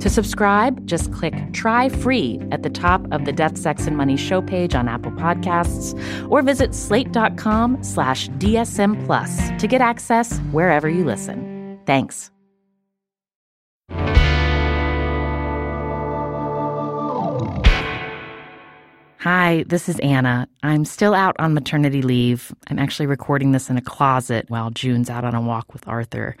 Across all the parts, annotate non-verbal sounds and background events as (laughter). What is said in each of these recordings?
To subscribe, just click Try Free at the top of the Death, Sex, and Money show page on Apple Podcasts or visit slate.com slash DSM Plus to get access wherever you listen. Thanks. Hi, this is Anna. I'm still out on maternity leave. I'm actually recording this in a closet while June's out on a walk with Arthur.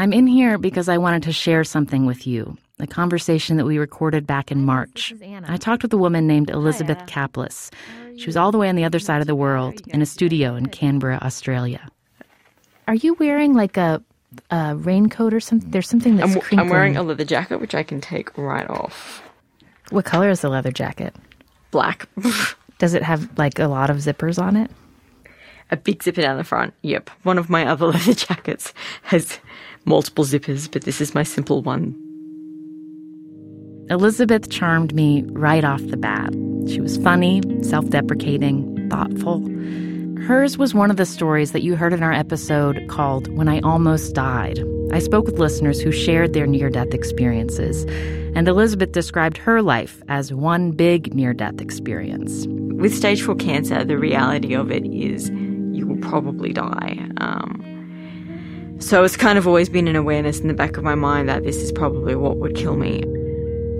I'm in here because I wanted to share something with you a conversation that we recorded back in March. I talked with a woman named Elizabeth Caplice. She was all the way on the other side of the world in a studio in Canberra, Australia. Are you wearing like a, a raincoat or something? There's something that's I'm, crinkling. I'm wearing a leather jacket, which I can take right off. What color is the leather jacket? Black. (laughs) Does it have like a lot of zippers on it? A big zipper down the front. Yep. One of my other (laughs) leather jackets has multiple zippers, but this is my simple one. Elizabeth charmed me right off the bat. She was funny, self deprecating, thoughtful. Hers was one of the stories that you heard in our episode called When I Almost Died. I spoke with listeners who shared their near death experiences, and Elizabeth described her life as one big near death experience. With stage four cancer, the reality of it is probably die. Um, so it's kind of always been an awareness in the back of my mind that this is probably what would kill me.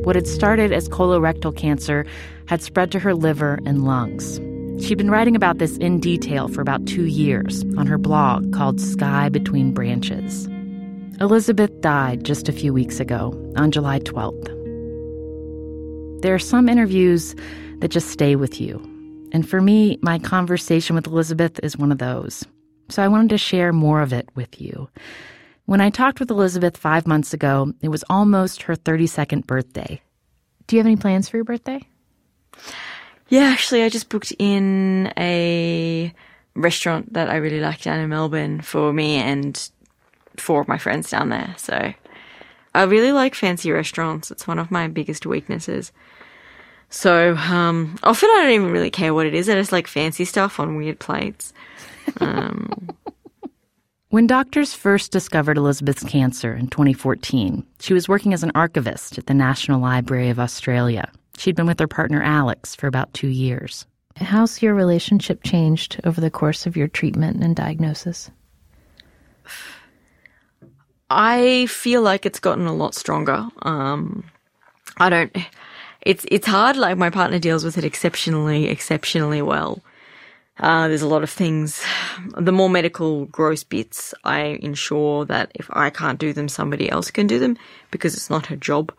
What had started as colorectal cancer had spread to her liver and lungs. She'd been writing about this in detail for about two years on her blog called Sky Between Branches. Elizabeth died just a few weeks ago, on July 12th. There are some interviews that just stay with you. And for me, my conversation with Elizabeth is one of those. So I wanted to share more of it with you. When I talked with Elizabeth five months ago, it was almost her 32nd birthday. Do you have any plans for your birthday? Yeah, actually, I just booked in a restaurant that I really like down in Melbourne for me and four of my friends down there. So I really like fancy restaurants. It's one of my biggest weaknesses. So um, often I don't even really care what it is. I just like fancy stuff on weird plates. Um, (laughs) When doctors first discovered Elizabeth's cancer in 2014, she was working as an archivist at the National Library of Australia. She'd been with her partner Alex for about two years. How's your relationship changed over the course of your treatment and diagnosis? I feel like it's gotten a lot stronger. Um, I don't. It's it's hard. Like my partner deals with it exceptionally, exceptionally well. Uh, there's a lot of things. The more medical gross bits, I ensure that if I can't do them, somebody else can do them because it's not her job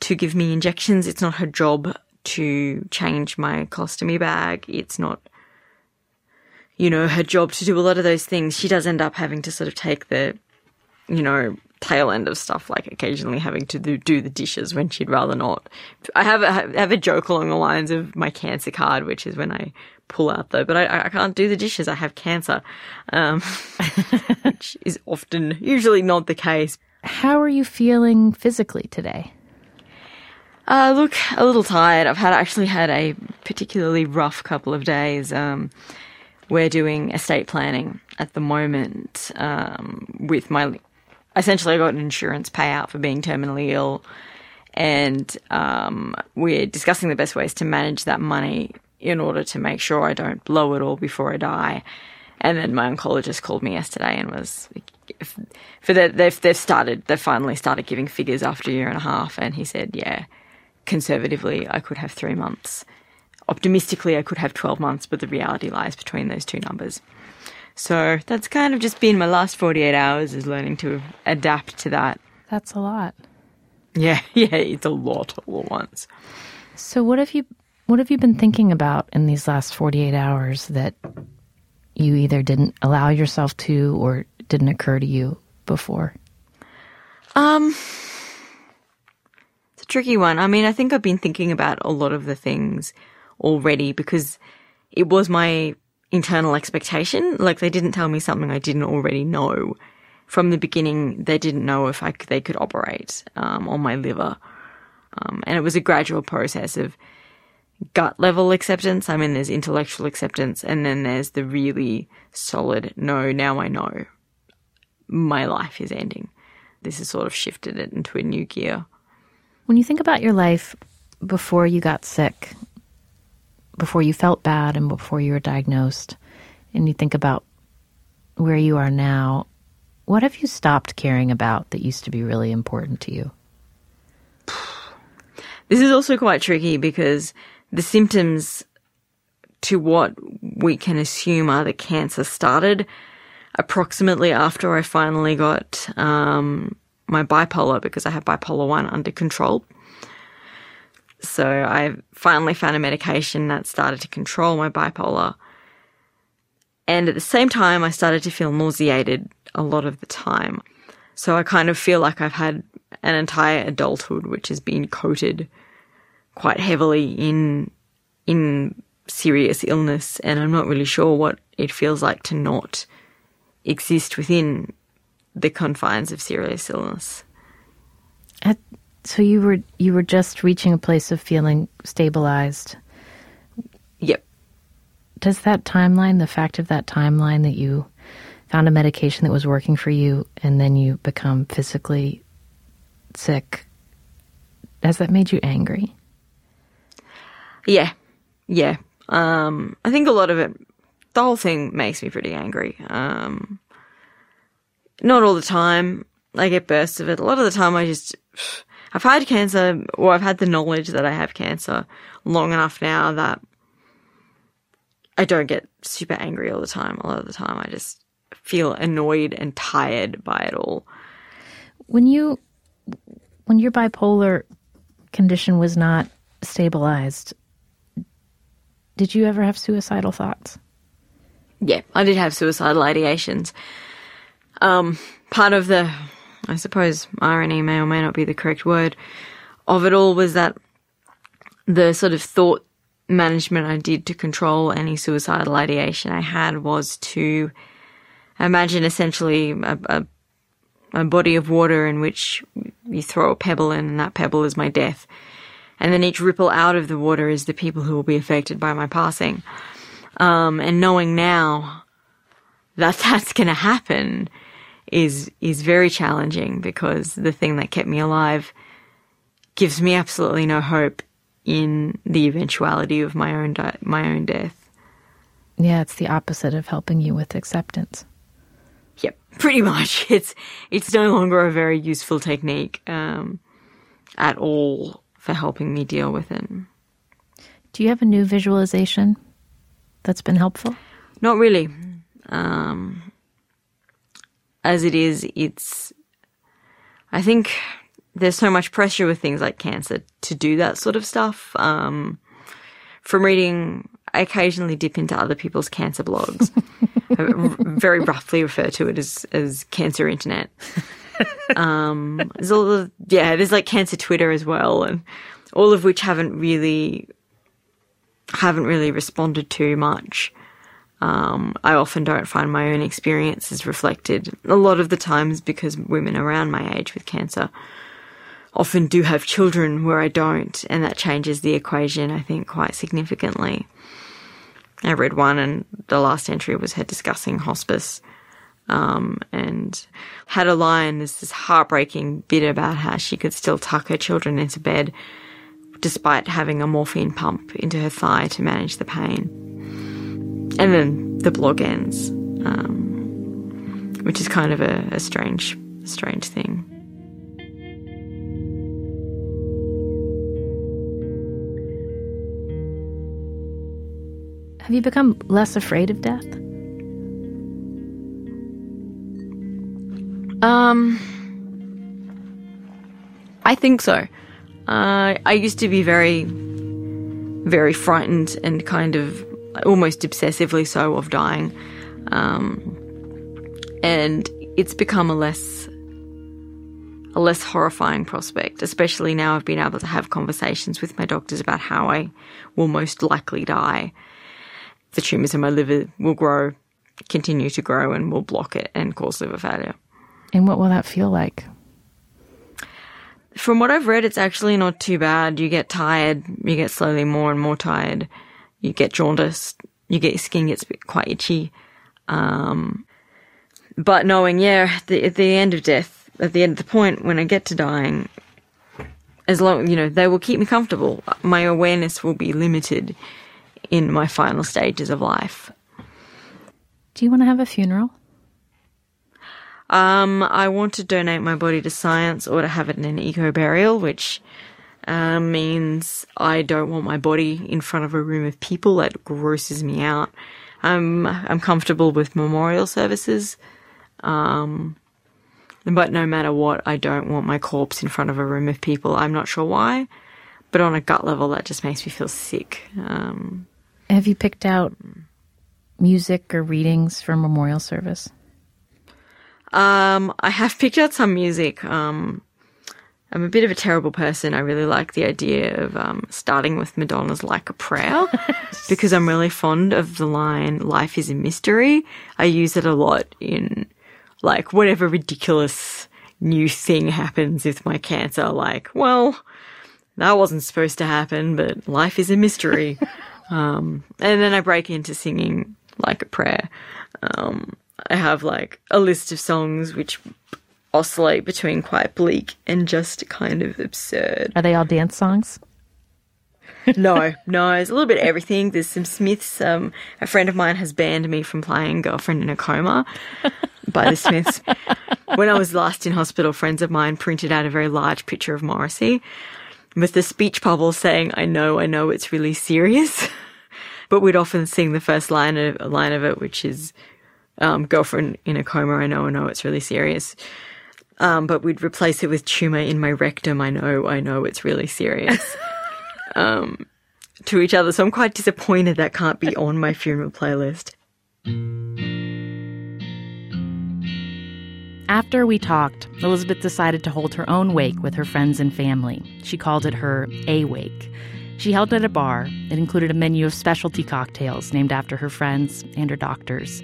to give me injections. It's not her job to change my colostomy bag. It's not, you know, her job to do a lot of those things. She does end up having to sort of take the, you know, tail end of stuff, like occasionally having to do, do the dishes when she'd rather not. I have a, have a joke along the lines of my cancer card, which is when I pull out though, but I, I can't do the dishes. I have cancer, um, (laughs) which is often, usually not the case. How are you feeling physically today? Uh, look, a little tired. I've had actually had a particularly rough couple of days. Um, we're doing estate planning at the moment um, with my. Essentially, I got an insurance payout for being terminally ill, and um, we're discussing the best ways to manage that money in order to make sure I don't blow it all before I die. And then my oncologist called me yesterday and was for that they've they've started they've finally started giving figures after a year and a half, and he said, yeah, conservatively, I could have three months. Optimistically, I could have 12 months, but the reality lies between those two numbers. So that's kind of just been my last 48 hours is learning to adapt to that. That's a lot. Yeah, (laughs) yeah, it's a lot all at once. So what have you what have you been thinking about in these last 48 hours that you either didn't allow yourself to or didn't occur to you before? Um It's a tricky one. I mean, I think I've been thinking about a lot of the things already because it was my internal expectation. Like they didn't tell me something I didn't already know. From the beginning, they didn't know if I they could operate um, on my liver, um, and it was a gradual process of gut level acceptance. I mean, there's intellectual acceptance, and then there's the really solid no. Now I know my life is ending. This has sort of shifted it into a new gear. When you think about your life before you got sick, before you felt bad and before you were diagnosed, and you think about where you are now, what have you stopped caring about that used to be really important to you? (sighs) This is also quite tricky because the symptoms to what we can assume are the cancer started approximately after I finally got um, my bipolar because I have bipolar 1 under control. So I finally found a medication that started to control my bipolar. And at the same time, I started to feel nauseated a lot of the time. So I kind of feel like I've had an entire adulthood which has been coated quite heavily in in serious illness and I'm not really sure what it feels like to not exist within the confines of serious illness. At, so you were you were just reaching a place of feeling stabilized. Yep. Does that timeline, the fact of that timeline that you found a medication that was working for you and then you become physically sick, has that made you angry? Yeah. Yeah. Um, I think a lot of it, the whole thing makes me pretty angry. Um, not all the time. I get bursts of it. A lot of the time I just, I've had cancer, or I've had the knowledge that I have cancer long enough now that I don't get super angry all the time. A lot of the time I just feel annoyed and tired by it all. When you, when your bipolar condition was not stabilized, did you ever have suicidal thoughts? Yeah, I did have suicidal ideations. Um, part of the, I suppose, irony may or may not be the correct word of it all was that the sort of thought management I did to control any suicidal ideation I had was to imagine essentially a, a, a body of water in which you throw a pebble in, and that pebble is my death. And then each ripple out of the water is the people who will be affected by my passing. Um, and knowing now that (laughs) that's going to happen is is very challenging because the thing that kept me alive gives me absolutely no hope in the eventuality of my own di- my own death. Yeah, it's the opposite of helping you with acceptance. Yep, (laughs) pretty much. It's it's no longer a very useful technique um, at all for helping me deal with it. Do you have a new visualization that's been helpful? Not really. Um, as it is, it's. I think there's so much pressure with things like cancer to do that sort of stuff. Um, from reading, I occasionally dip into other people's cancer blogs. I (laughs) very roughly refer to it as as cancer internet. (laughs) um, there's all the, yeah, there's like cancer Twitter as well, and all of which haven't really haven't really responded to much. Um, I often don't find my own experiences reflected a lot of the times because women around my age with cancer often do have children where I don't, and that changes the equation, I think, quite significantly. I read one, and the last entry was her discussing hospice, um, and had a line, there's this heartbreaking bit about how she could still tuck her children into bed despite having a morphine pump into her thigh to manage the pain and then the blog ends, um, which is kind of a, a strange, strange thing. Have you become less afraid of death? Um, I think so. Uh, I used to be very, very frightened and kind of almost obsessively so of dying. Um, and it's become a less a less horrifying prospect, especially now I've been able to have conversations with my doctors about how I will most likely die. The tumours in my liver will grow, continue to grow, and will block it and cause liver failure. And what will that feel like? From what I've read, it's actually not too bad. You get tired, you get slowly more and more tired, you get jaundiced, you get your skin gets quite itchy. Um, but knowing, yeah, the, at the end of death, at the end of the point when I get to dying, as long you know they will keep me comfortable. My awareness will be limited in my final stages of life. Do you want to have a funeral? Um, I want to donate my body to science or to have it in an eco burial, which uh, means I don't want my body in front of a room of people. That grosses me out. I'm I'm comfortable with memorial services. Um, but no matter what, I don't want my corpse in front of a room of people. I'm not sure why, but on a gut level, that just makes me feel sick. Um, Have you picked out music or readings for memorial service? Um, I have picked out some music. Um, I'm a bit of a terrible person. I really like the idea of um, starting with Madonna's Like a Prayer (laughs) because I'm really fond of the line, Life is a mystery. I use it a lot in like whatever ridiculous new thing happens with my cancer, like, well, that wasn't supposed to happen, but life is a mystery. (laughs) um, and then I break into singing like a prayer. Um, I have like a list of songs which oscillate between quite bleak and just kind of absurd. Are they all dance songs? no, (laughs) no, it's a little bit of everything. There's some Smiths. Um, a friend of mine has banned me from playing Girlfriend in a Coma by the Smiths. (laughs) when I was last in hospital, friends of mine printed out a very large picture of Morrissey with the speech bubble saying, I know, I know it's really serious. (laughs) but we'd often sing the first line of, line of it, which is, um, girlfriend in a coma, I know, I know it's really serious. Um, but we'd replace it with tumor in my rectum, I know, I know it's really serious. (laughs) um, to each other. So I'm quite disappointed that can't be on my funeral playlist. After we talked, Elizabeth decided to hold her own wake with her friends and family. She called it her A Wake. She held it at a bar. It included a menu of specialty cocktails named after her friends and her doctors.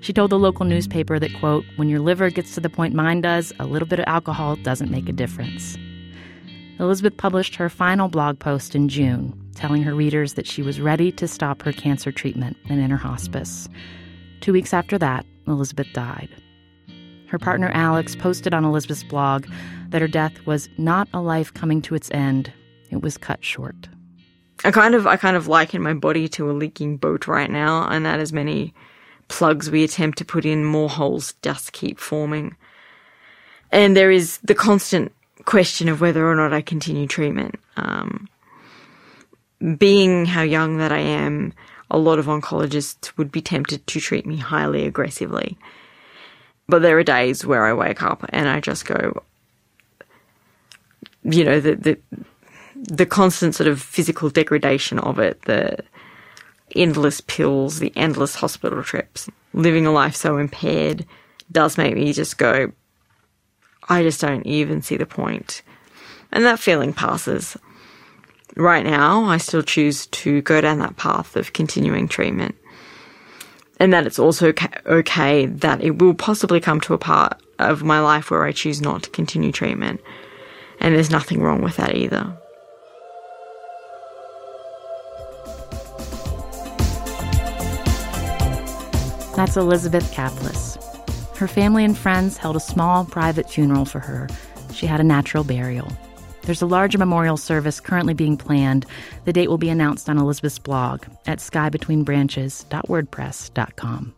She told the local newspaper that, quote, when your liver gets to the point mine does, a little bit of alcohol doesn't make a difference. Elizabeth published her final blog post in June, telling her readers that she was ready to stop her cancer treatment and enter hospice. Two weeks after that, Elizabeth died. Her partner Alex posted on Elizabeth's blog that her death was not a life coming to its end, it was cut short. I kind of I kind of liken my body to a leaking boat right now, and that as many plugs we attempt to put in, more holes just keep forming. And there is the constant question of whether or not I continue treatment. Um, being how young that I am, a lot of oncologists would be tempted to treat me highly aggressively. But there are days where I wake up and I just go, you know, the the the constant sort of physical degradation of it, the endless pills, the endless hospital trips, living a life so impaired does make me just go, I just don't even see the point. And that feeling passes. Right now, I still choose to go down that path of continuing treatment and that it's also okay that it will possibly come to a part of my life where I choose not to continue treatment. And there's nothing wrong with that either. That's Elizabeth Caplice. Her family and friends held a small private funeral for her. She had a natural burial. There's a larger memorial service currently being planned. The date will be announced on Elizabeth's blog at skybetweenbranches.wordpress.com.